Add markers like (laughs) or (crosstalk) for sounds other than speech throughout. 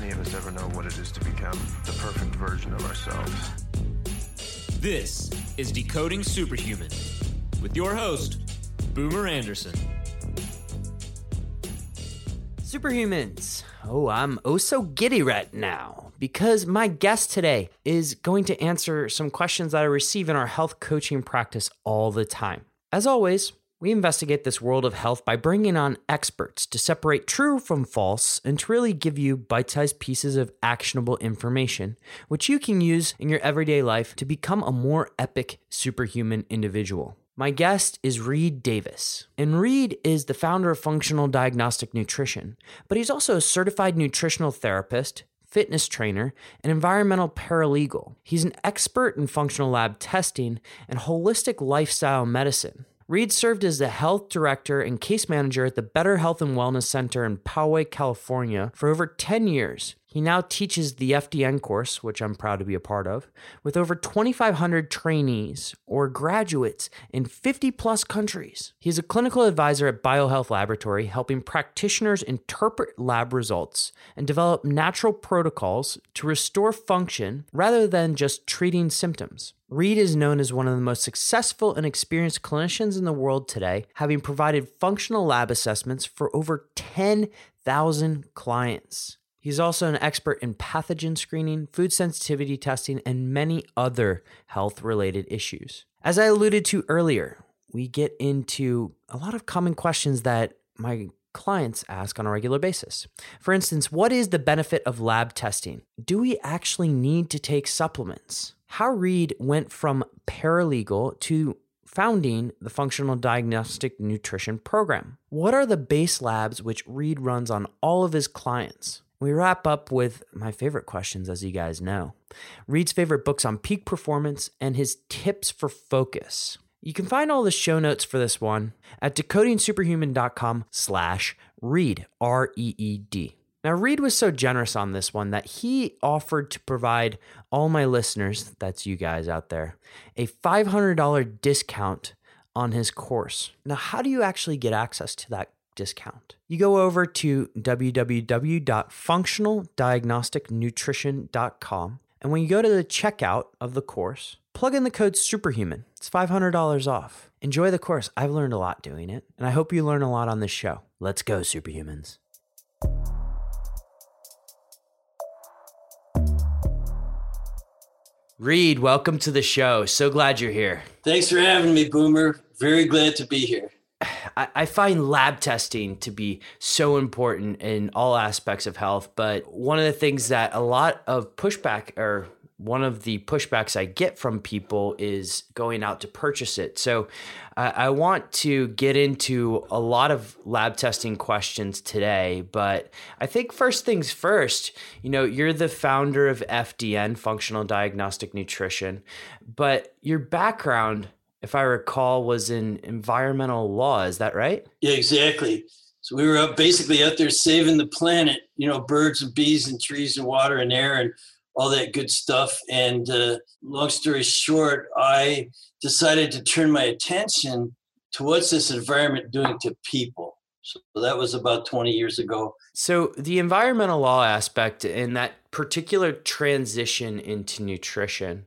many of us ever know what it is to become the perfect version of ourselves. This is Decoding Superhuman with your host, Boomer Anderson. Superhumans. Oh, I'm oh so giddy right now because my guest today is going to answer some questions that I receive in our health coaching practice all the time. As always, we investigate this world of health by bringing on experts to separate true from false and to really give you bite sized pieces of actionable information, which you can use in your everyday life to become a more epic superhuman individual. My guest is Reed Davis. And Reed is the founder of Functional Diagnostic Nutrition, but he's also a certified nutritional therapist, fitness trainer, and environmental paralegal. He's an expert in functional lab testing and holistic lifestyle medicine. Reed served as the health director and case manager at the Better Health and Wellness Center in Poway, California for over 10 years. He now teaches the FDN course, which I'm proud to be a part of, with over 2,500 trainees or graduates in 50 plus countries. He's a clinical advisor at BioHealth Laboratory, helping practitioners interpret lab results and develop natural protocols to restore function rather than just treating symptoms. Reed is known as one of the most successful and experienced clinicians in the world today, having provided functional lab assessments for over 10,000 clients. He's also an expert in pathogen screening, food sensitivity testing, and many other health related issues. As I alluded to earlier, we get into a lot of common questions that my clients ask on a regular basis. For instance, what is the benefit of lab testing? Do we actually need to take supplements? How Reed went from paralegal to founding the Functional Diagnostic Nutrition Program. What are the base labs which Reed runs on all of his clients? We wrap up with my favorite questions, as you guys know. Reed's favorite books on peak performance and his tips for focus. You can find all the show notes for this one at decodingsuperhuman.com slash reed, R-E-E-D. Now, Reed was so generous on this one that he offered to provide all my listeners, that's you guys out there, a $500 discount on his course. Now, how do you actually get access to that discount. You go over to www.functionaldiagnosticnutrition.com and when you go to the checkout of the course, plug in the code superhuman. It's $500 off. Enjoy the course. I've learned a lot doing it, and I hope you learn a lot on this show. Let's go, superhumans. Reed, welcome to the show. So glad you're here. Thanks for having me, Boomer. Very glad to be here. I, find lab testing to be so important in all aspects of health. But one of the things that a lot of pushback or one of the pushbacks I get from people is going out to purchase it. So I want to get into a lot of lab testing questions today, but I think first things first, you know, you're the founder of FDN, Functional Diagnostic Nutrition, but your background if I recall, was in environmental law. Is that right? Yeah, exactly. So we were up basically out there saving the planet, you know, birds and bees and trees and water and air and all that good stuff. And uh, long story short, I decided to turn my attention to what's this environment doing to people. So that was about 20 years ago. So the environmental law aspect and that particular transition into nutrition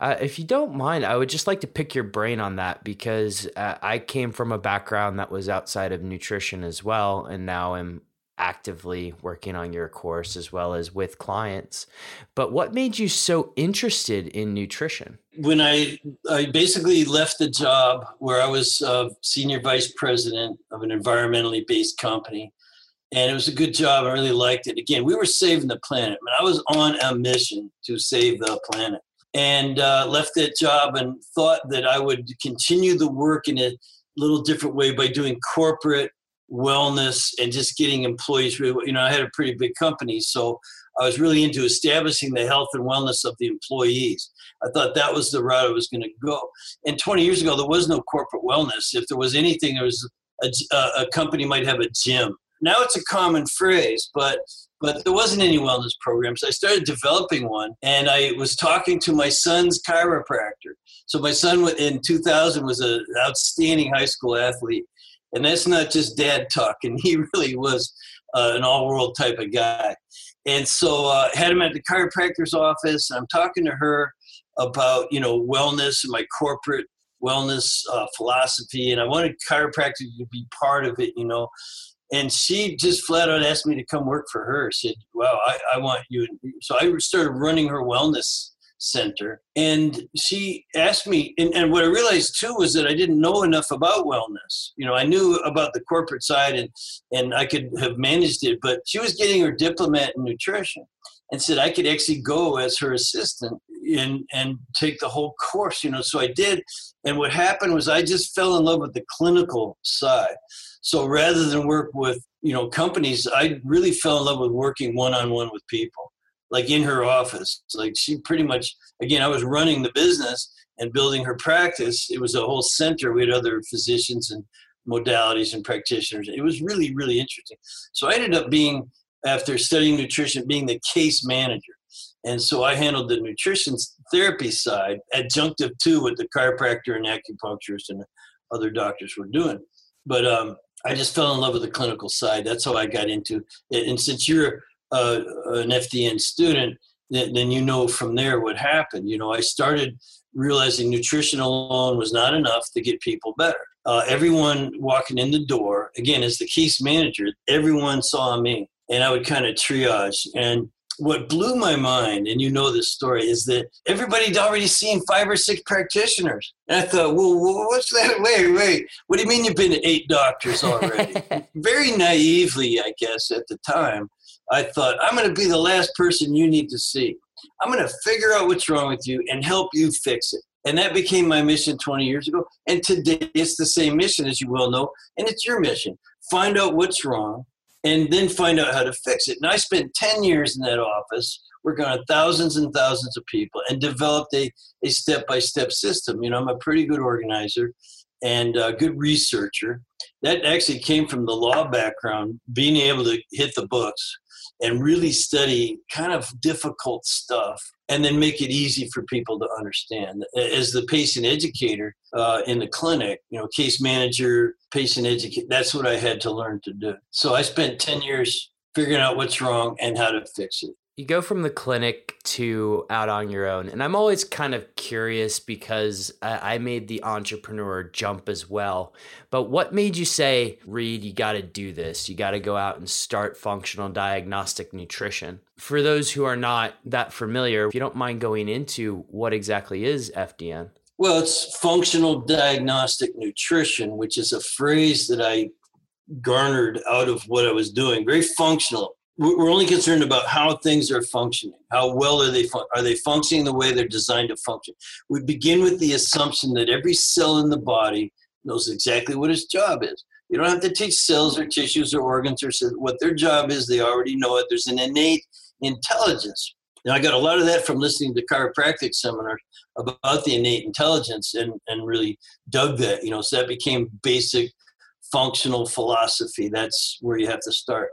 uh, if you don't mind, I would just like to pick your brain on that because uh, I came from a background that was outside of nutrition as well, and now I'm actively working on your course as well as with clients. But what made you so interested in nutrition? When I I basically left the job where I was uh, senior vice president of an environmentally based company, and it was a good job. I really liked it. Again, we were saving the planet. I, mean, I was on a mission to save the planet and uh, left that job and thought that I would continue the work in a little different way by doing corporate wellness and just getting employees. Really, you know, I had a pretty big company, so I was really into establishing the health and wellness of the employees. I thought that was the route I was going to go. And 20 years ago, there was no corporate wellness. If there was anything, there was a, a company might have a gym. Now it's a common phrase, but but there wasn't any wellness programs. I started developing one, and I was talking to my son's chiropractor. So my son in 2000 was an outstanding high school athlete, and that's not just dad talking. And (laughs) he really was uh, an all-world type of guy. And so uh, had him at the chiropractor's office. And I'm talking to her about you know wellness and my corporate wellness uh, philosophy, and I wanted chiropractic to be part of it. You know, and she just flat out asked me to come work for her. Said, "Well, I, I want you." So I started running her wellness center, and she asked me. And, and what I realized too was that I didn't know enough about wellness. You know, I knew about the corporate side, and and I could have managed it, but she was getting her diplomat in nutrition, and said I could actually go as her assistant and and take the whole course. You know, so I did. And what happened was I just fell in love with the clinical side so rather than work with you know companies, I really fell in love with working one on one with people, like in her office. Like she pretty much again, I was running the business and building her practice. It was a whole center. We had other physicians and modalities and practitioners. It was really really interesting. So I ended up being after studying nutrition, being the case manager. And so I handled the nutrition therapy side, adjunctive to what the chiropractor and acupuncturist and other doctors were doing. But um, I just fell in love with the clinical side. That's how I got into it. And since you're uh, an FDN student, then, then you know from there what happened. You know, I started realizing nutrition alone was not enough to get people better. Uh, everyone walking in the door, again, as the case manager, everyone saw me and I would kind of triage. And what blew my mind, and you know this story, is that everybody'd already seen five or six practitioners. And I thought, well, what's that? (laughs) Wait, wait. What do you mean you've been to eight doctors already? (laughs) Very naively, I guess, at the time, I thought, I'm going to be the last person you need to see. I'm going to figure out what's wrong with you and help you fix it. And that became my mission 20 years ago. And today it's the same mission, as you well know, and it's your mission. Find out what's wrong and then find out how to fix it. And I spent 10 years in that office working on thousands and thousands of people and developed a, a step-by-step system. You know, I'm a pretty good organizer and a good researcher. That actually came from the law background, being able to hit the books and really study kind of difficult stuff and then make it easy for people to understand. As the patient educator uh, in the clinic, you know, case manager, patient educator, that's what I had to learn to do. So I spent 10 years figuring out what's wrong and how to fix it you go from the clinic to out on your own. And i'm always kind of curious because I, made the entrepreneur jump as well. But what made you say reed you got to do this. You got to go out and start functional diagnostic nutrition? For those who are not that familiar if you don't mind going into what exactly is fdn well it's functional diagnostic nutrition which is a phrase that i garnered out of what i was doing. Very functional we're only concerned about how things are functioning. How well are they fun- are they functioning the way they're designed to function? We begin with the assumption that every cell in the body knows exactly what its job is. You don't have to teach cells or tissues or organs or what their job is. They already know it. There's an innate intelligence. Now I got a lot of that from listening to chiropractic seminars about the innate intelligence and, and really dug that, you know, so that became basic functional philosophy. That's where you have to start.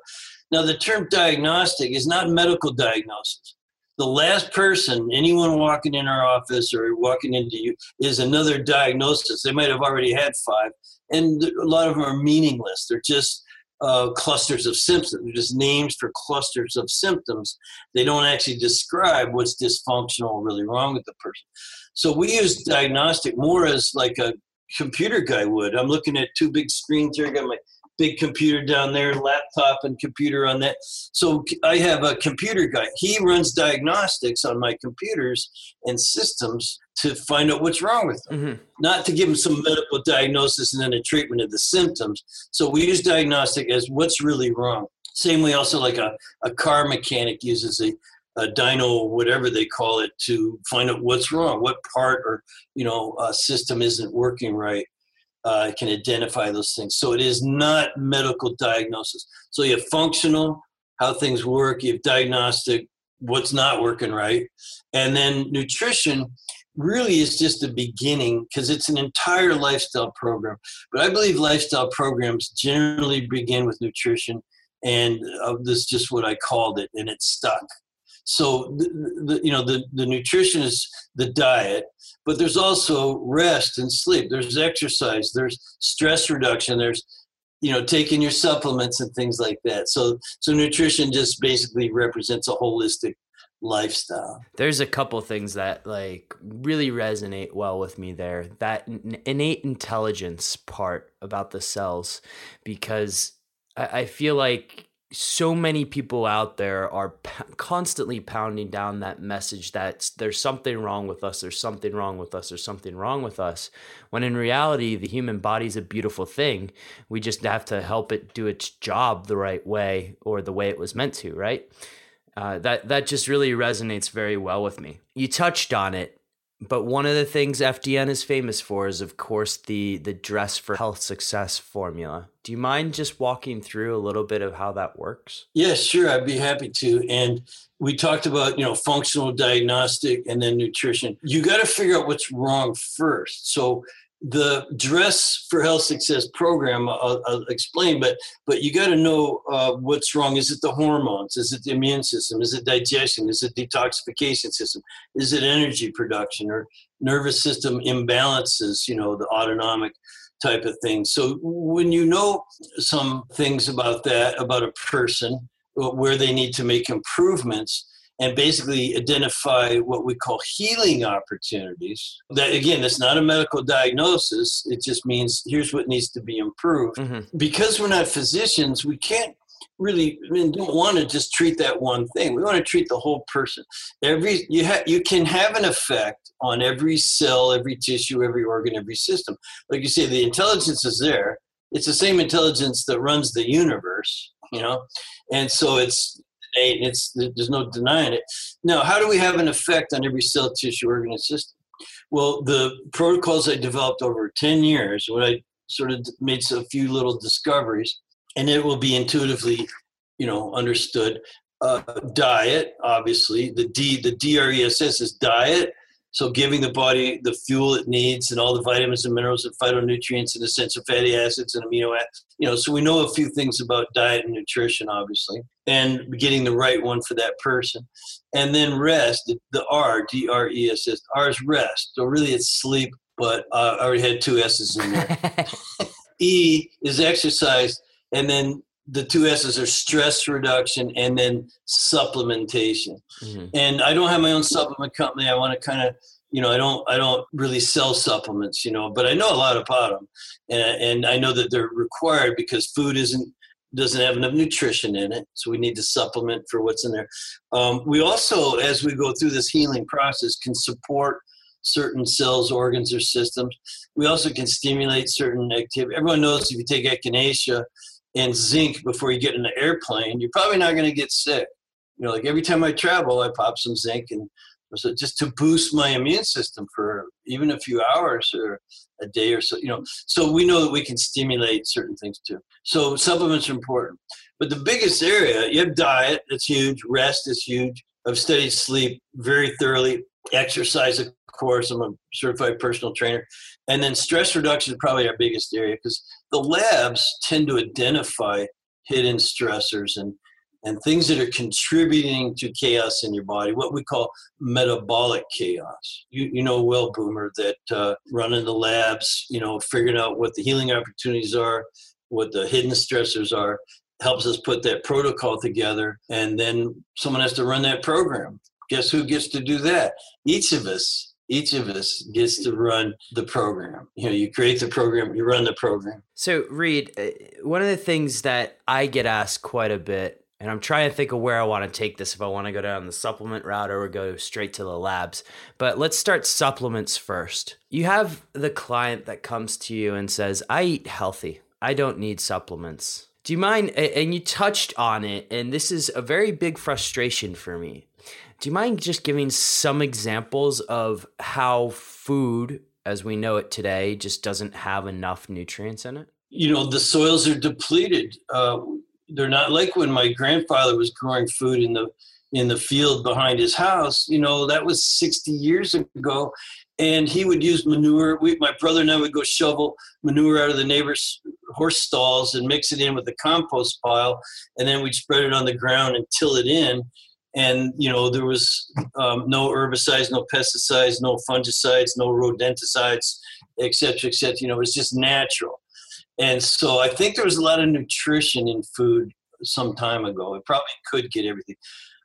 Now, the term diagnostic is not medical diagnosis. The last person, anyone walking in our office or walking into you, is another diagnosis. They might have already had five, and a lot of them are meaningless. They're just uh, clusters of symptoms. They're just names for clusters of symptoms. They don't actually describe what's dysfunctional really wrong with the person. So we use diagnostic more as like a computer guy would. I'm looking at two big screens here. I got my big computer down there, laptop and computer on that. So I have a computer guy. He runs diagnostics on my computers and systems to find out what's wrong with them, mm-hmm. not to give them some medical diagnosis and then a treatment of the symptoms. So we use diagnostic as what's really wrong. Same way, also like a, a car mechanic uses a, a dyno, whatever they call it, to find out what's wrong, what part or you know system isn't working right uh, can identify those things. So it is not medical diagnosis. So you have functional, how things work, you have diagnostic, what's not working right. And then nutrition really is just the beginning because it's an entire lifestyle program. But I believe lifestyle programs generally begin with nutrition, and uh, this is just what I called it, and it stuck. So, the, the, you know, the, the nutrition is the diet, but there's also rest and sleep. There's exercise. There's stress reduction. There's you know taking your supplements and things like that so so nutrition just basically represents a holistic lifestyle there's a couple things that like really resonate well with me there that innate intelligence part about the cells because I, I feel like so many people out there are p- constantly pounding down that message that there's something wrong with us, there's something wrong with us, there's something wrong with us. When in reality, the human body is a beautiful thing. We just have to help it do its job the right way or the way it was meant to, right? Uh, that that just really resonates very well with me. You touched on it but one of the things FDN is famous for is, of course, the the dress for health success formula. Do you mind just walking through a little bit of how that works? Yeah, sure. I'd be happy to. And we talked about you know functional diagnostic and then nutrition. You got to figure out what's wrong first. So the dress for health success program I'll, I'll explain but but you got to know uh, what's wrong. Is it the hormones? Is it the immune system? Is it digestion? Is it detoxification system? Is it energy production or nervous system imbalances you know the autonomic type of thing? So when you know some things about that about a person uh, where they need to make improvements and basically identify what we call healing opportunities. That again, it's not a medical diagnosis. It just means here's what needs to be improved. Mm-hmm. Because we're not physicians, we can't really I mean, don't want to just treat that one thing. We want to treat the whole person. Every you have you can have an effect on every cell, every tissue, every organ, every system. Like you say, the intelligence is there. It's the same intelligence that runs the universe, you know, and so it's and it's there's no denying it. Now, how do we have an effect on every cell, tissue, organ, and system? Well, the protocols I developed over ten years, what I sort of made a few little discoveries, and it will be intuitively, you know, understood. Uh, diet, obviously, the D, the DRESS is diet, so giving the body the fuel it needs and all the vitamins and minerals and phytonutrients and essential fatty acids and amino acids. You know, so we know a few things about diet and nutrition, obviously, and getting the right one for that person. And then rest, the, R, D R E S S, R is rest. So really it's sleep, but uh, I already had two S's in there. (laughs) e is exercise. And then the two S's are stress reduction and then supplementation. Mm-hmm. And I don't have my own supplement company. I want to kind of, you know, I don't, I don't really sell supplements, you know, but I know a lot about them, and and I know that they're required because food isn't doesn't have enough nutrition in it, so we need to supplement for what's in there. Um, we also, as we go through this healing process, can support certain cells, organs, or systems. We also can stimulate certain activity. Everyone knows if you take echinacea and zinc before you get in the airplane, you're probably not going to get sick. You know, like every time I travel, I pop some zinc and so just to boost my immune system for even a few hours or a day or so. You know, so we know that we can stimulate certain things too. So supplements are important. But the biggest area, you have diet, that's huge. Rest is huge. I've studied sleep very thoroughly. Exercise, of course. I'm a certified personal trainer. And then stress reduction is probably our biggest area because the labs tend to identify hidden stressors and and things that are contributing to chaos in your body, what we call metabolic chaos. You, you know well, Boomer, that uh, running the labs, you know, figuring out what the healing opportunities are, what the hidden stressors are, helps us put that protocol together. And then someone has to run that program. Guess who gets to do that? Each of us each of us gets to run the program. You know, you create the program, you run the program. So, Reed, uh, one of the things that I get asked quite a bit, and I'm trying to think of where I want to take this if I want to go down the supplement route or go straight to the labs. But let's start supplements first. You have the client that comes to you and says, I eat healthy, I don't need supplements. Do you mind? And you touched on it, and this is a very big frustration for me. Do you mind just giving some examples of how food, as we know it today, just doesn't have enough nutrients in it? You know, the soils are depleted. Uh, they're not like when my grandfather was growing food in the in the field behind his house. You know, that was 60 years ago, and he would use manure. We, my brother and I would go shovel manure out of the neighbors' horse stalls and mix it in with the compost pile, and then we'd spread it on the ground and till it in and you know there was um, no herbicides, no pesticides, no fungicides, no rodenticides, etc., etc. You know, it was just natural. And so I think there was a lot of nutrition in food some time ago. It probably could get everything.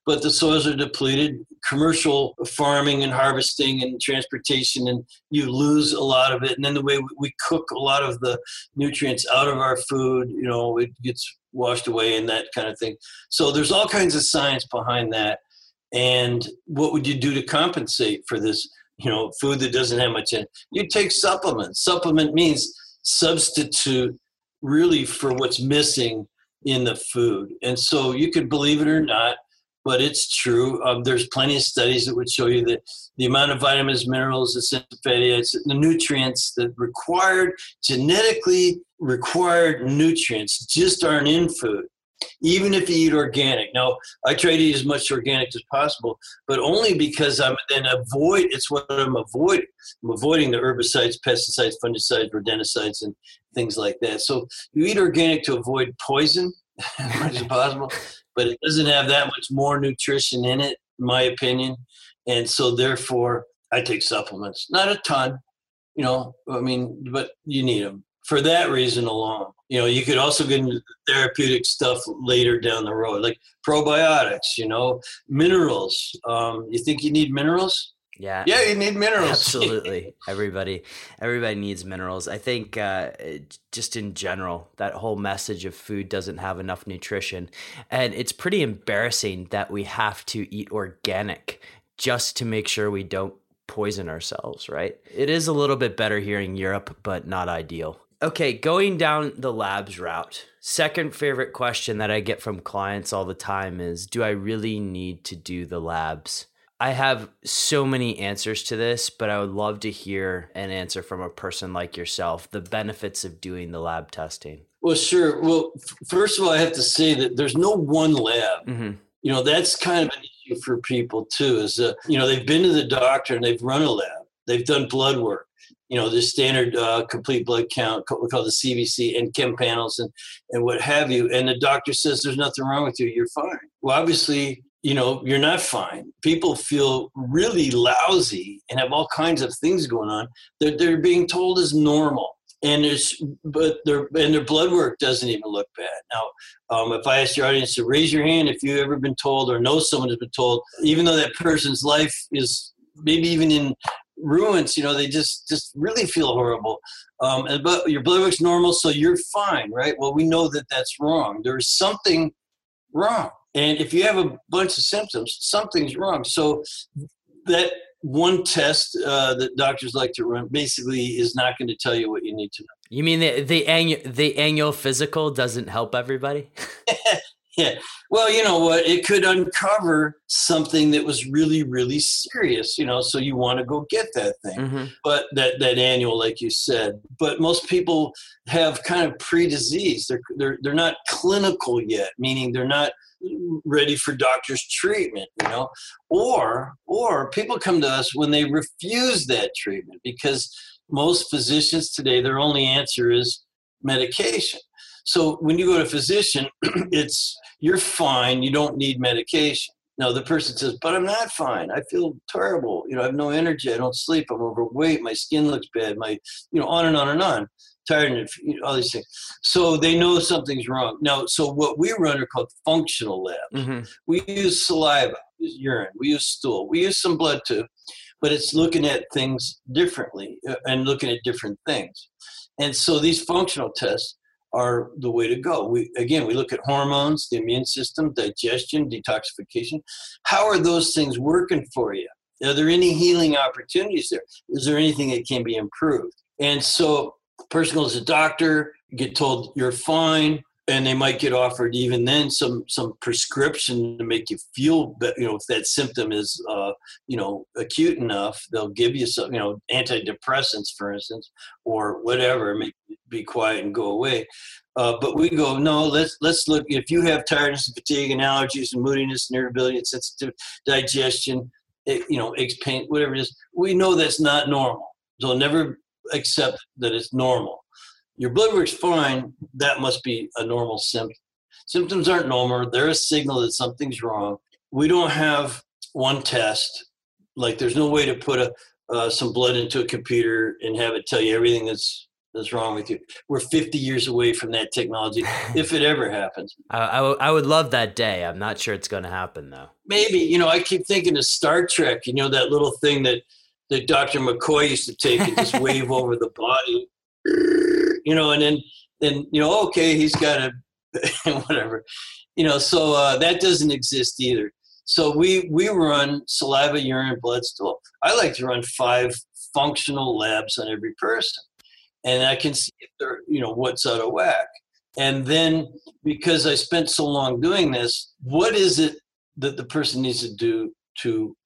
But the soils are depleted. Commercial farming and harvesting and transportation, and you lose a lot of it. And then the way we cook a lot of the nutrients out of our food, you know, it gets washed away and that kind of thing. So there's all kinds of science behind that. And what would you do to compensate for this? You know, food that doesn't have much in. You take supplements. Supplement means substitute really for what's missing in the food. And so you could believe it or not, but it's true. Um, there's plenty of studies that would show you that the amount of vitamins, minerals, essential fatty acids, the nutrients that required, genetically required nutrients just aren't in food even if you eat organic. Now, I try to eat as much organic as possible, but only because I'm then avoid. It's what I'm avoiding. I'm avoiding the herbicides, pesticides, fungicides, rodenticides, and things like that. So you eat organic to avoid poison (laughs) as much as possible, but it doesn't have that much more nutrition in it, in my opinion. And so therefore, I take supplements. Not a ton, you know. I mean, but you need them for that reason alone. You know, you could also get into therapeutic stuff later down the road, like probiotics. You know, minerals. Um, you think you need minerals? Yeah. Yeah, you need minerals. (laughs) Absolutely. everybody everybody needs minerals. I think uh, just in general, that whole message of food doesn't have enough nutrition. And it's pretty embarrassing that we have to eat organic just to make sure we don't poison ourselves, right? It is a little bit better here in Europe, but not ideal. Okay, going down the labs route. Second favorite question that I get from clients all the time is Do I really need to do the labs? I have so many answers to this, but I would love to hear an answer from a person like yourself the benefits of doing the lab testing. Well, sure. Well, f- first of all, I have to say that there's no one lab. Mm-hmm. You know, that's kind of an issue for people too, is that, you know, they've been to the doctor and they've run a lab, they've done blood work you know the standard uh, complete blood count what we call the cbc and chem panels and and what have you. And the doctor says there's nothing wrong with you. You're fine. Well obviously you know you're not fine. People feel really lousy and have all kinds of things going on that they're being told is normal. And there's but their and their blood work doesn't even look bad. Now um, if i ask your audience to raise your hand if you've ever been told or know someone has been told even though that person's life is maybe even in ruins you know they just just really feel horrible. Um, and, but your blood work's normal so you're fine right? Well we know that that's wrong. There's something wrong. And if you have a bunch of symptoms something's wrong. So that one test uh, that doctors like to run basically is not going to tell you what you need to know. You mean the the annual the annual physical doesn't help everybody (laughs) Yeah. Well, you know what? It could uncover something that was really, really serious, you know, so you want to go get that thing. Mm-hmm. But that, that annual, like you said. But most people have kind of pre-disease. They're, they're, they're not clinical yet, meaning they're not ready for doctor's treatment, you know. Or or people come to us when they refuse that treatment because most physicians today, their only answer is medication. So when you go to a physician, (clears throat) it's you're fine. You don't need medication. Now the person says, but I'm not fine. I feel terrible. You know, I have no energy. I don't sleep. I'm overweight. My skin looks bad. My, you know, on and on and on. Tired and you know, all these things. So they know something's wrong. Now, so what we run are called functional labs. Mm-hmm. We use saliva, urine. We use stool. We use some blood too, but it's looking at things differently uh, and looking at different things. And so these functional tests are the way to go. We again we look at hormones, the immune system, digestion, detoxification. How are those things working for you? Are there any healing opportunities there? Is there anything that can be improved? And so, person goes to doctor, get told you're fine, and they might get offered even then some some prescription to make you feel that you know if that symptom is uh, you know acute enough they'll give you some you know antidepressants for instance or whatever make be quiet and go away. Uh, but we go no let's let's look if you have tiredness and fatigue and allergies and moodiness and irritability and sensitive digestion it, you know aches pain whatever it is we know that's not normal. So never accept that it's normal your blood work's fine, that must be a normal symptom. Symptoms aren't normal, they're a signal that something's wrong. We don't have one test. Like, there's no way to put a, uh, some blood into a computer and have it tell you everything that's is wrong with you. We're 50 years away from that technology, (laughs) if it ever happens. I, I, w- I would love that day. I'm not sure it's going to happen though. Maybe, you know, I keep thinking of Star Trek, you know, that little thing that, that Dr. McCoy used to take and just (laughs) wave over the body, you know, and then, then, you know, okay, he's got a, (laughs) whatever, you know, so uh, that doesn't exist either. So we, we run saliva, urine, blood, stool. I like to run five functional labs on every person and I can see if they're, you know, what's out of whack. And then because I spent so long doing this, what is it that the person needs to do to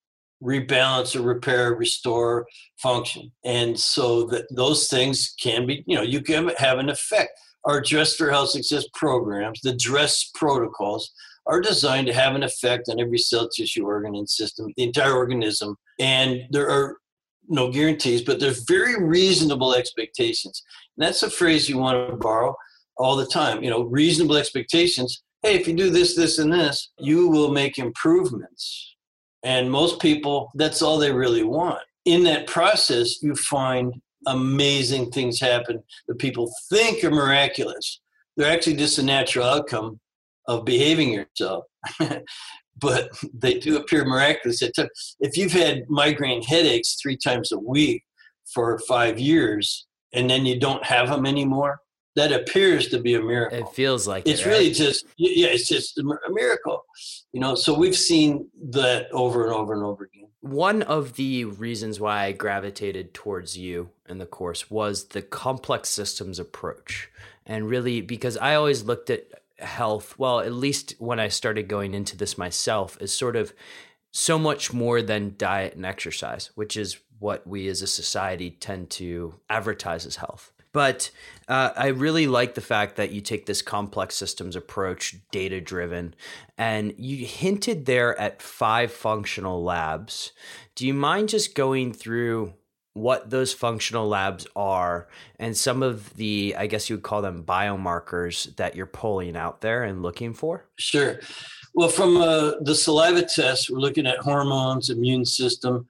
rebalance or repair, restore function? And so that those things can be, you know, you can have an effect. Our Dress for Health Success programs, the DRESS protocols, are designed to have an effect on every cell, tissue, organ, and system, the entire organism. And there are no guarantees, but there's very reasonable expectations. And that's a phrase you want to borrow all the time. You know, reasonable expectations. Hey, if you do this, this, and this, you will make improvements. And most people, that's all they really want. In that process, you find amazing things happen that people think are miraculous. They're actually just a natural outcome of behaving yourself. (laughs) but they do appear miraculous. If you've had migraine headaches three times a week for five years and then you don't have them anymore, that appears to be a miracle. It feels like it's it, really right? just yeah, it's just a miracle. You know, so we've seen that over and over and over again. One of the reasons why I gravitated towards you in the course was the complex systems approach. And really because I always looked at health, well, at least when I started going into this myself, is sort of so much more than diet and exercise, which is what we as a society tend to advertise as health. But uh, I really like the fact that you take this complex systems approach, data driven, and you hinted there at five functional labs. Do you mind just going through what those functional labs are and some of the i guess you would call them biomarkers that you're pulling out there and looking for sure well from uh, the saliva test we're looking at hormones immune system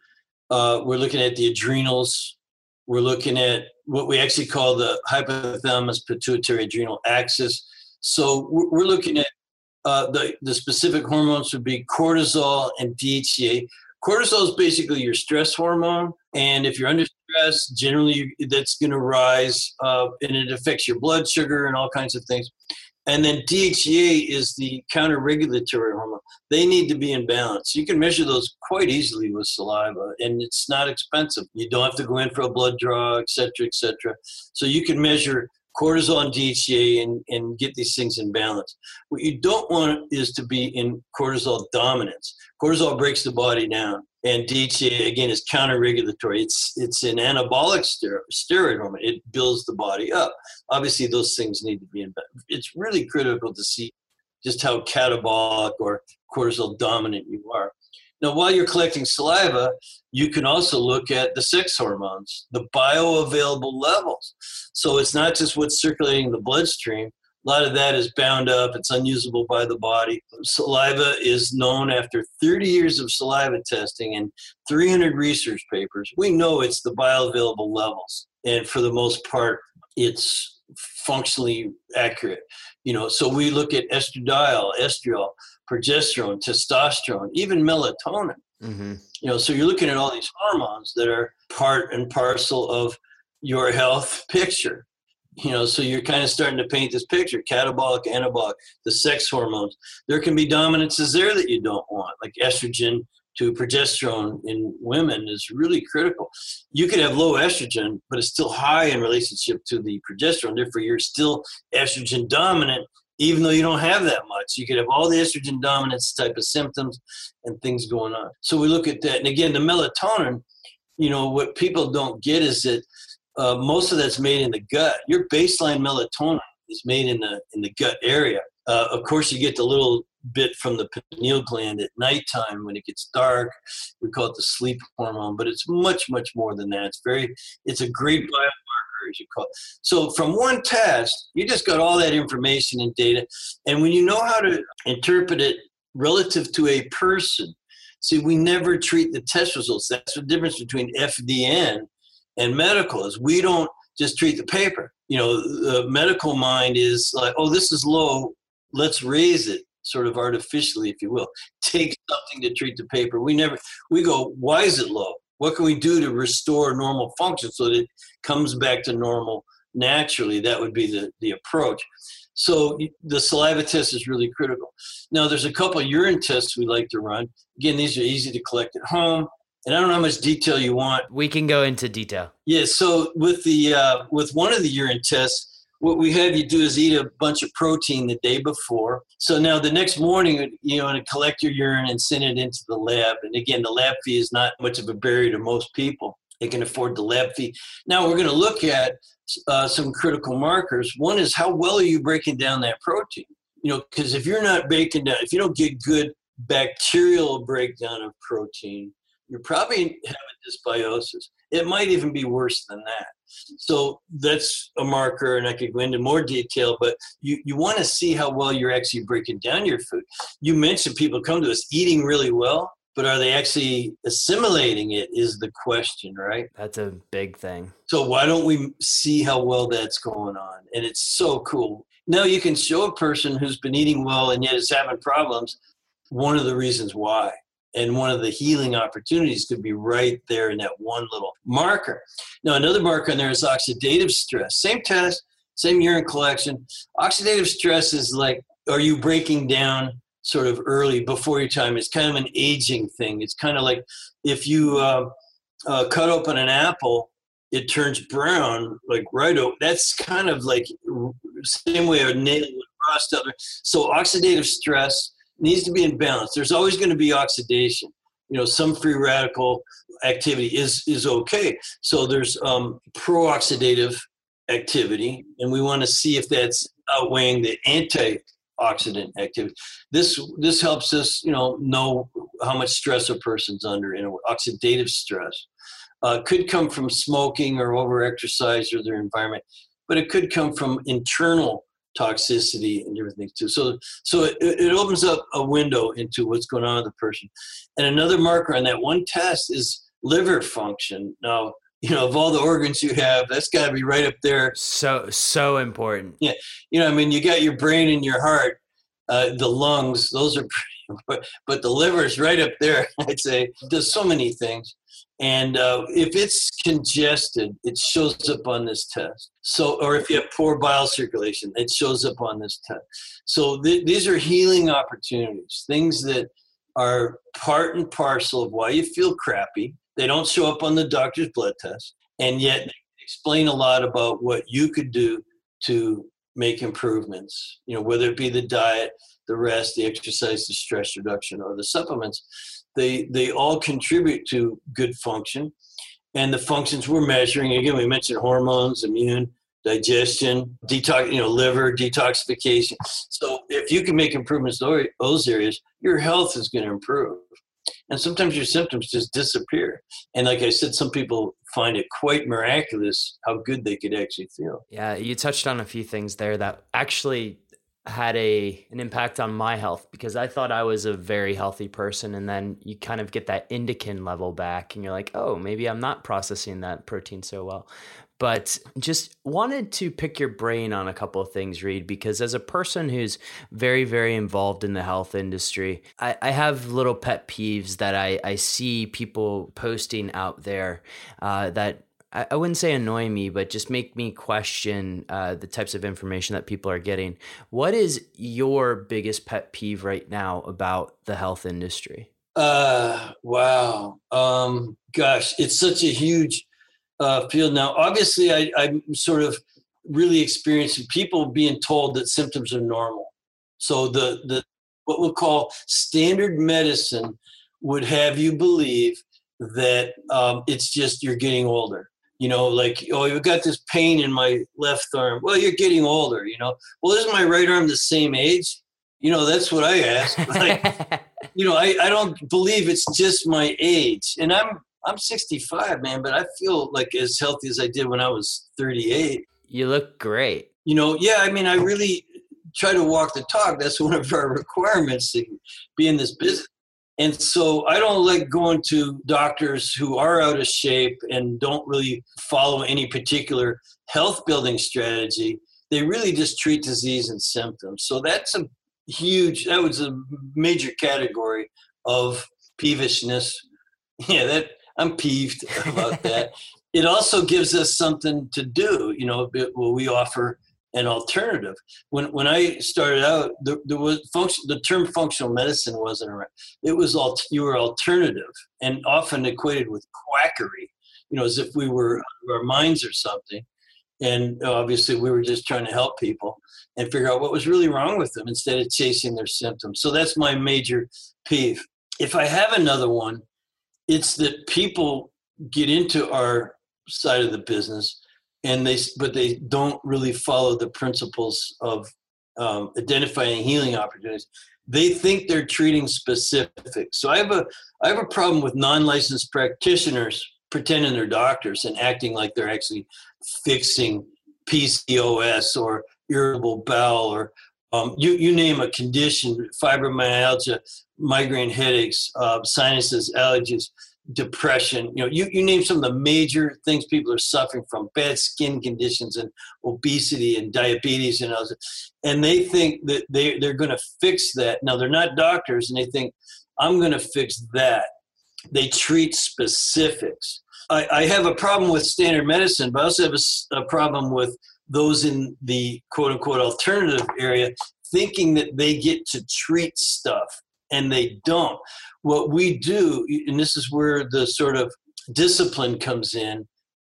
uh, we're looking at the adrenals we're looking at what we actually call the hypothalamus pituitary adrenal axis so we're looking at uh, the, the specific hormones would be cortisol and DHEA. Cortisol is basically your stress hormone, and if you're under stress, generally that's going to rise, uh, and it affects your blood sugar and all kinds of things. And then DHEA is the counter-regulatory hormone. They need to be in balance. You can measure those quite easily with saliva, and it's not expensive. You don't have to go in for a blood draw, et cetera, et cetera. So you can measure cortisol and DHEA and, and get these things in balance. What you don't want is to be in cortisol dominance. Cortisol breaks the body down, and DHEA again is counter-regulatory. It's it's an anabolic steroid, steroid hormone. It builds the body up. Obviously, those things need to be in. It's really critical to see just how catabolic or cortisol dominant you are. Now, while you're collecting saliva, you can also look at the sex hormones, the bioavailable levels. So it's not just what's circulating in the bloodstream. A lot of that is bound up, it's unusable by the body. Saliva is known after 30 years of saliva testing and 300 research papers. We know it's the bioavailable levels. And for the most part, it's functionally accurate. You know, so we look at estradiol, estriol, progesterone, testosterone, even melatonin. Mm-hmm. You know, so you're looking at all these hormones that are part and parcel of your health picture. You know, so you're kind of starting to paint this picture: catabolic, anabolic, the sex hormones. There can be dominances there that you don't want, like estrogen to progesterone in women is really critical. You could have low estrogen, but it's still high in relationship to the progesterone. Therefore, you're still estrogen dominant, even though you don't have that much. You could have all the estrogen dominance type of symptoms and things going on. So we look at that. And again, the melatonin, you know, what people don't get is that uh, most of that's made in the gut. Your baseline melatonin is made in the in the gut area. Uh, of course, you get the little bit from the pineal gland at nighttime when it gets dark. We call it the sleep hormone, but it's much, much more than that. It's very, it's a great biomarker, as you call it. So from one test, you just got all that information and data. And when you know how to interpret it relative to a person, see, we never treat the test results. That's the difference between FDN and medical is we don't just treat the paper. You know, the medical mind is like, oh, this is low, let's raise it sort of artificially, if you will. Take something to treat the paper. We never, we go, why is it low? What can we do to restore normal function so that it comes back to normal naturally? That would be the, the approach. So the saliva test is really critical. Now, there's a couple urine tests we like to run. Again, these are easy to collect at home. And I don't know how much detail you want. We can go into detail. Yeah. So with the uh, with one of the urine tests, what we have you do is eat a bunch of protein the day before. So now the next morning, you know, to collect your urine and send it into the lab. And again, the lab fee is not much of a barrier to most people. They can afford the lab fee. Now we're going to look at uh, some critical markers. One is how well are you breaking down that protein? You know, because if you're not breaking down, if you don't get good bacterial breakdown of protein, you're probably having dysbiosis. It might even be worse than that. So that's a marker, and I could go into more detail, but you, you want to see how well you're actually breaking down your food. You mentioned people come to us eating really well, but are they actually assimilating it is the question, right? That's a big thing. So why don't we see how well that's going on? And it's so cool. Now you can show a person who's been eating well and yet is having problems one of the reasons why and one of the healing opportunities could be right there in that one little marker. Now, another marker in there is oxidative stress. Same test, same urine collection. Oxidative stress is like, are you breaking down sort of early before your time? It's kind of an aging thing. It's kind of like if you uh, uh, cut open an apple, it turns brown, like right over. That's kind of like same way a nail would rust. So oxidative stress needs to be in balance. There's always going to be oxidation. You know, some free radical activity is is okay. So there's um, pro-oxidative activity, and we want to see if that's outweighing the antioxidant activity. This this helps us, you know, know how much stress a person's under. You know, oxidative stress uh, could come from smoking or overexercise or their environment, but it could come from internal toxicity and different things too. So, so it, it opens up a window into what's going on with the person. And another marker on that one test is liver function. Now, you know, of all the organs you have, that's got to be right up there. So, so important. Yeah. You know, I mean, you got your brain and your heart, uh, the lungs, those are, (laughs) but, but the liver is right up there, (laughs) I'd say. Does so many things. And uh, if it's congested, it shows up on this test. So, or if you have poor bile circulation, it shows up on this test. So th- these are healing opportunities, things that are part and parcel of why you feel crappy. They don't show up on the doctor's blood test, and yet explain a lot about what you could do to make improvements. You know, whether it be the diet, the rest, the exercise, the stress reduction, or the supplements they they all contribute to good function and the functions we're measuring again we mentioned hormones immune digestion detox you know liver detoxification so if you can make improvements in those areas your health is going to improve and sometimes your symptoms just disappear. And like i said some people find it quite miraculous how good they could actually feel. Yeah you touched on a few things there that actually had a an impact on my health because I thought I was a very healthy person. And then you kind of get that indican level back and you're like, "Oh, maybe I'm not processing that protein so well." But just wanted to pick your brain on a couple of things, Reed, because as a person who's very, very involved in the health industry, I, I have little pet peeves that I, I see people posting out there uh, that I, wouldn't say annoy me, but just make me question uh, the types of information that people are getting. What is your biggest pet peeve right now about the health industry? Uh, wow. Um, gosh, it's such a huge uh, field now. Obviously, I, I'm sort of really experiencing people being told that symptoms are normal. So the the what we'll call standard medicine would have you believe that um, it's just you're getting older you know, like, oh, you've got this pain in my left arm. Well, you're getting older, you know. Well, isn't my right arm the same age? You know, that's what I ask. (laughs) Like, (laughs) you know, I, I don't believe it's just my age. And I'm I'm 65, man, but I feel like as healthy as I did when I was 38. You look great. You know, yeah, I mean, I really try to walk the talk. That's (laughs) one of our requirements to be in this business. And so I don't like going to doctors who are out of shape and don't really follow any particular health building strategy. They really just treat disease and symptoms. So that's a huge, that was a major category of peevishness. (laughs) Yeah, that I'm peeved about that. it also gives us something to do. You know, well, we offer an alternative. When when I started out, there, there was function. The term functional medicine wasn't around. It was all you were alternative, and often equated with quackery. You know, as if we were our minds or something. And obviously, we were just trying to help people and figure out what was really wrong with them instead of chasing their symptoms. So that's my major peeve. If I have another one, it's that people get into our side of the business and they but they don't really follow the principles of um, identifying healing opportunities. They think they're treating specific. So i have a i have a problem with non-licensed practitioners pretending they're doctors and acting like they're actually fixing pcos or irritable bowel or um, you, you name a condition fibromyalgia migraine headaches uh, sinuses allergies depression you know you, you name some of the major things people are suffering from bad skin conditions and obesity and diabetes and others and they think that they, they're going to fix that. Now they're not doctors and they think i'm going to fix that. They treat specifics. I, I, have a problem with standard medicine but i also have a, a problem with those in the quote unquote alternative area thinking that they get to treat stuff and they don't what we do, and this is where the sort of discipline comes in,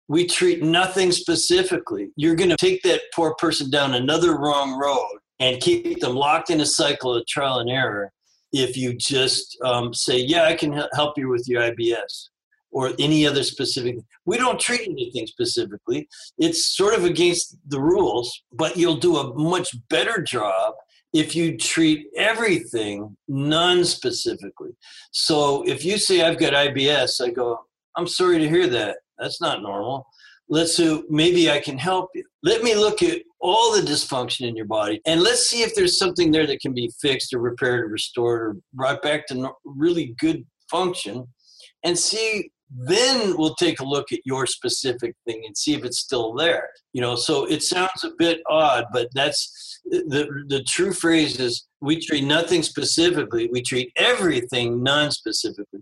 we treat nothing specifically. You're going to take that poor person down another wrong road and keep them locked in a cycle of trial and error if you just um, say, Yeah, I can help you with your IBS or any other specific. We don't treat anything specifically. It's sort of against the rules, but you'll do a much better job if you treat everything non-specifically. So if you say I've got IBS, I go, I'm sorry to hear that. That's not normal. Let's see, maybe I can help you. Let me look at all the dysfunction in your body and let's see if there's something there that can be fixed or repaired or restored or brought back to really good function and see then we'll take a look at your specific thing and see if it's still there you know? So it sounds a bit odd but that's the the true phrase is we treat nothing specifically we treat everything non-specifically.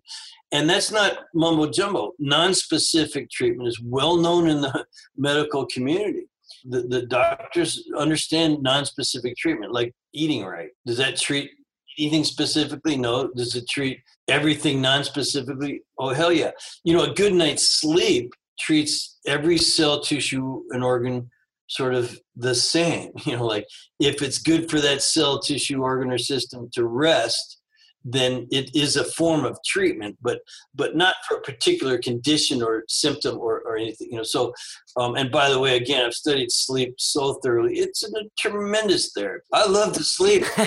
And that's not mumbo jumbo. Non-specific treatment is well known in the medical community. The, the doctors understand non-specific treatment like eating right. Does that treat anything specifically? No. Does it treat everything non-specifically? Oh hell yeah! You know, a good night's sleep treats every cell, tissue, and organ sort of the same. (laughs) You know, like if it's good for that cell, tissue, organ, or system to rest, then it is a form of treatment, but but not for a particular condition or symptom or, or anything. You know, so um, and by the way, again, I've studied sleep so thoroughly. It's a tremendous therapy. I love to sleep. (laughs)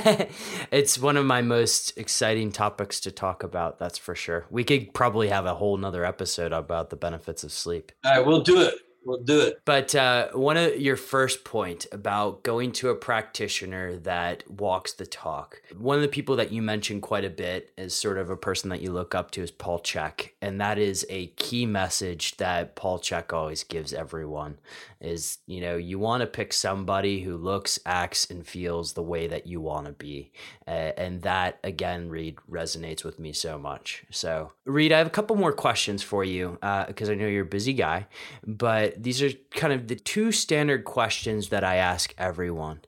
it's one of my most exciting topics to talk about. That's for sure. We could probably have a whole nother episode about the benefits of sleep. All right, we'll do it we'll do it. But uh, one of your first point about going to a practitioner that walks the talk. One of the people that you mentioned quite a bit is sort of a person that you look up to is Paul Chek, and that is a key message that Paul Chek always gives everyone. Is you know you want to pick somebody who looks, acts, and feels the way that you want to be, uh, and that again, Reed resonates with me so much. So, Reed, I have a couple more questions for you because uh, I know you're a busy guy, but these are kind of the two standard questions that I ask everyone.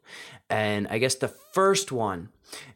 And I guess the first one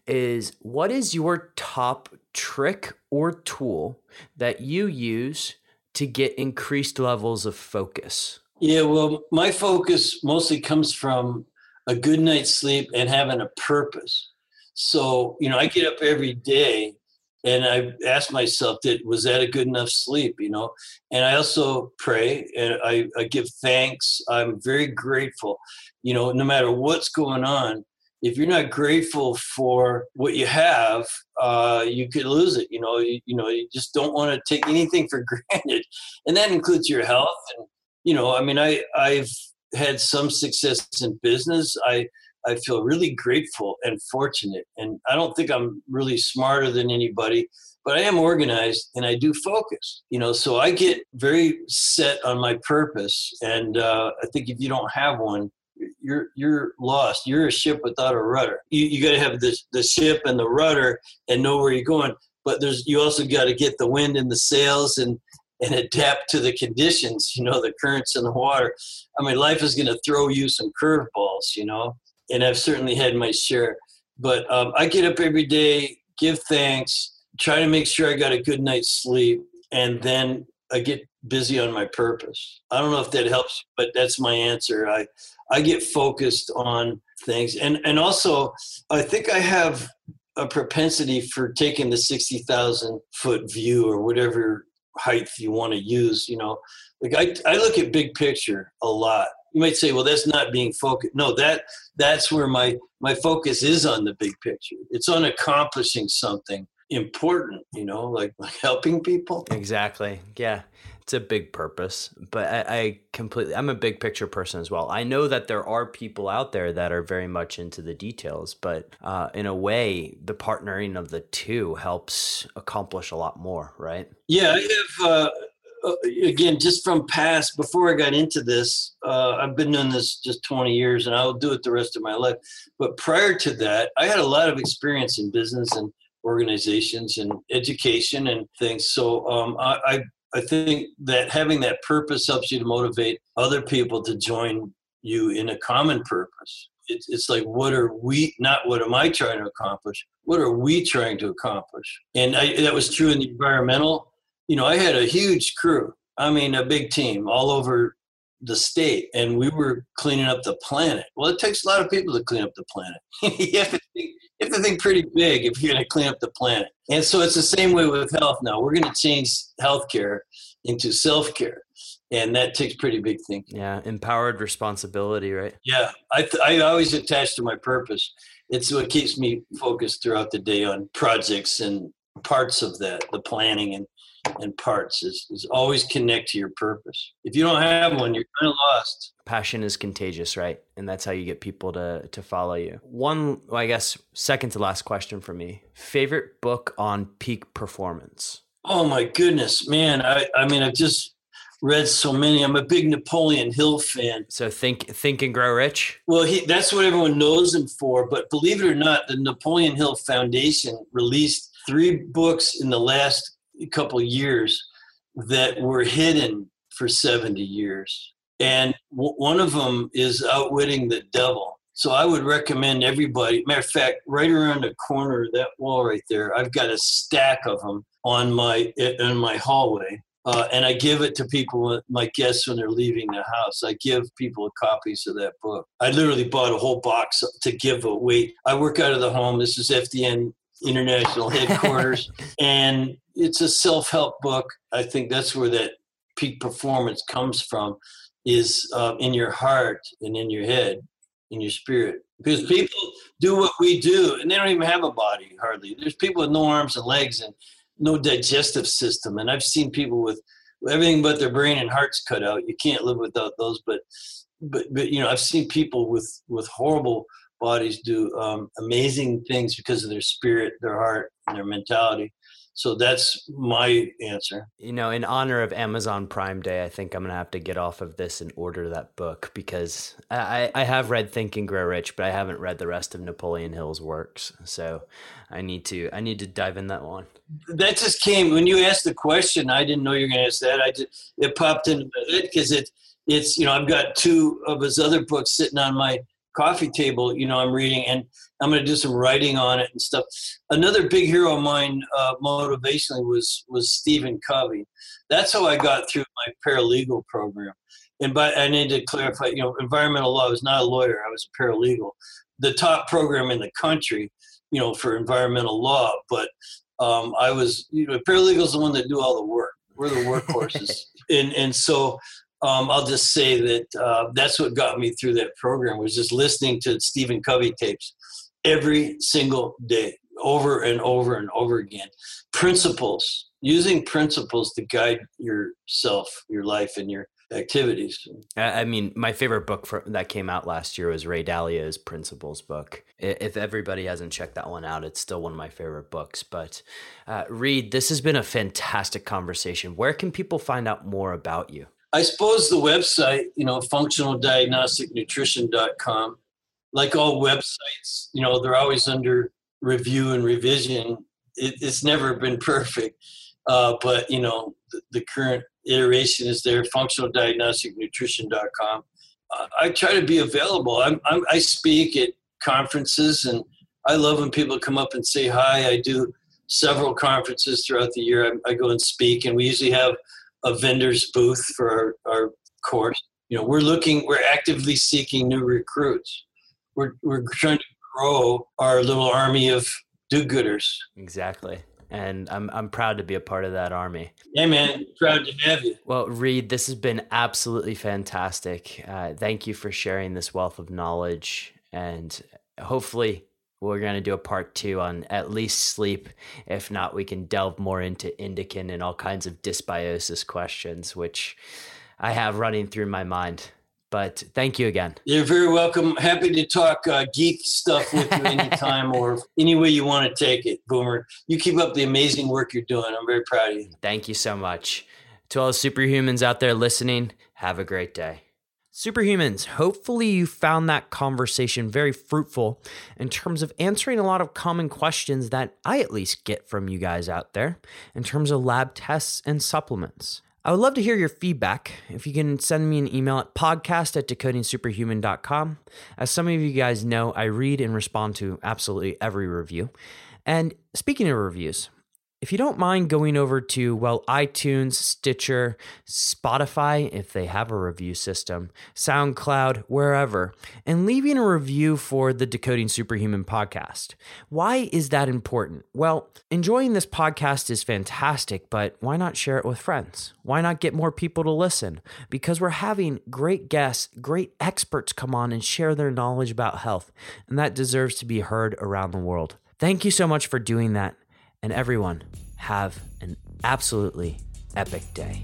is what is your top trick or tool that you use to get increased levels of focus? Yeah, well, my focus mostly comes from a good night's sleep and having a purpose. So, you know, I get up every day and I ask myself, did was that a good enough sleep? You know, and I also pray and I, I give thanks. I'm very grateful. You know, no matter what's going on, if you're not grateful for what you have, uh, you could lose it. You know, you, you know, you just don't want to take anything for (laughs) granted, and that includes your health. And you know, I mean, I I've had some success in business. I I feel really grateful and fortunate. And I don't think I'm really smarter than anybody, but I am organized and I do focus. You know, so I get very set on my purpose. And uh, I think if you don't have one, you're you're lost. You're a ship without a rudder. You you got to have the the ship and the rudder and know where you're going. But there's you also got to get the wind in the sails and and adapt to the conditions. You know, the currents in the water. I mean, life is going to throw you some curveballs. You know, and I've certainly had my share. But um, I get up every day, give thanks, try to make sure I got a good night's sleep, and then I get busy on my purpose. I don't know if that helps, but that's my answer. I I get focused on things, and and also I think I have a propensity for taking the sixty thousand foot view or whatever height you want to use. You know, like I I look at big picture a lot. You might say, well, that's not being focused. No, that that's where my my focus is on the big picture. It's on accomplishing something important. You know, like, like (laughs) helping people. Exactly. Yeah it's a big purpose but I, I, completely i'm a big picture person as well. I know that there are people out there that are very much into the details but uh, in a way the partnering of the two helps accomplish a lot more right? Yeah i have uh, uh again just from past before i got into this uh, i've been doing this just 20 years and i'll do it the rest of my life. But prior to that i had a lot of experience in business and organizations and education and things. So um, I, I I think that having that purpose helps you to motivate other people to join you in a common purpose. It's, it's like, what are we, not what am I trying to accomplish? What are we trying to accomplish? And I, that was true in the environmental. You know, I had a huge crew. I mean, a big team all over the state, and we were cleaning up the planet. Well, it takes a lot of people to clean up the planet. (laughs) you, have to think, you have to think pretty big if you're going to clean up the planet. And so it's the same way with health now. We're going to change healthcare into self care. And that takes pretty big thinking. Yeah, empowered responsibility, right? Yeah, I, th- I always attach to my purpose. It's what keeps me focused throughout the day on projects and parts of that, the planning and and parts is, is always connect to your purpose. If you don't have one, you're kind of lost. Passion is contagious, right? And that's how you get people to to follow you. One, well, I guess, second to last question for me: favorite book on peak performance. Oh my goodness, man! I I mean, I've just read so many. I'm a big Napoleon Hill fan. So think think and grow rich. Well, he that's what everyone knows him for. But believe it or not, the Napoleon Hill Foundation released three books in the last couple years that were hidden for 70 years. And w- one of them is Outwitting the Devil. So I would recommend everybody. Matter of fact, right around the corner of that wall right there, I've got a stack of them on my in my hallway, uh, and I give it to people, my guests, when they're leaving the house. I give people copies of that book. I literally bought a whole box to give away. I work out of the home. This is FDN International headquarters, (laughs) and it's a self-help book. I think that's where that peak performance comes from, is uh, in your heart and in your head, in your spirit. Because people do what we do, and they don't even have a body hardly. There's people with no arms and legs and no digestive system, and I've seen people with everything but their brain and hearts cut out. You can't live without those, but but but you know, I've seen people with with horrible bodies do um, amazing things because of their spirit, their heart, and their mentality. So that's my answer. You know, in honor of Amazon Prime Day, I think I'm gonna have to get off of this and order that book because I, I have read Think and Grow Rich, but I haven't read the rest of Napoleon Hill's works. So I need to I need to dive in that one. That just came when you asked the question. I didn't know you were gonna ask that. I just it popped into my head because it it's you know I've got two of his other books sitting on my coffee table, you know, I'm reading and I'm going to do some writing on it and stuff. Another big hero of mine, uh, motivationally, was was Stephen Covey. That's how I got through my paralegal program. And but I need to clarify, you know, environmental law. I was not a lawyer. I was a paralegal. The top program in the country, you know, for environmental law. But um, I was, you know, paralegal is the one that do all the work. We're the workhorses. (laughs) and and so um, I'll just say that uh, that's what got me through that program was just listening to Stephen Covey tapes every single day, over and over and over again. Principles, using principles to guide yourself, your life, and your activities. I mean, my favorite book for, that came out last year was Ray Dalio's Principles book. If everybody hasn't checked that one out, it's still one of my favorite books. But uh, Reed, this has been a fantastic conversation. Where can people find out more about you? I suppose the website, you know, functionaldiagnosticnutrition.com, like all websites, you know, they're always under review and revision. It, it's never been perfect. Uh, but, you know, the, the current iteration is there, functionaldiagnosticnutrition.com. Uh, I try to be available. I'm, I'm, I speak at conferences and I love when people come up and say hi. I do several conferences throughout the year. I, I go and speak, and we usually have a vendor's booth for our, our course. You know, we're looking, we're actively seeking new recruits. We're, we're trying to grow our little army of do-gooders. Exactly and I'm I'm proud to be a part of that army. Yeah, man, proud to have you. Well, Reed, this has been absolutely fantastic. Uh, thank you for sharing this wealth of knowledge, and hopefully. We're going to do a part two on at least sleep. If not, we can delve more into indican and all kinds of dysbiosis questions, which I have running through my mind. But thank you again. You're very welcome. Happy to talk uh, geek stuff with you anytime (laughs) or any way you want to take it, Boomer. You keep up the amazing work you're doing. I'm very proud of you. Thank you so much. To all the superhumans out there listening, have a great day. Superhumans, hopefully you found that conversation very fruitful in terms of answering a lot of common questions that I at least get from you guys out there in terms of lab tests and supplements. I would love to hear your feedback. If you can send me an email at podcast at decodingsuperhuman.com. As some of you guys know, I read and respond to absolutely every review. And speaking of reviews, if you don't mind going over to, well, iTunes, Stitcher, Spotify, if they have a review system, SoundCloud, wherever, and leaving a review for the Decoding Superhuman podcast. Why is that important? Well, enjoying this podcast is fantastic, but why not share it with friends? Why not get more people to listen? Because we're having great guests, great experts come on and share their knowledge about health, and that deserves to be heard around the world. Thank you so much for doing that and everyone have an absolutely epic day.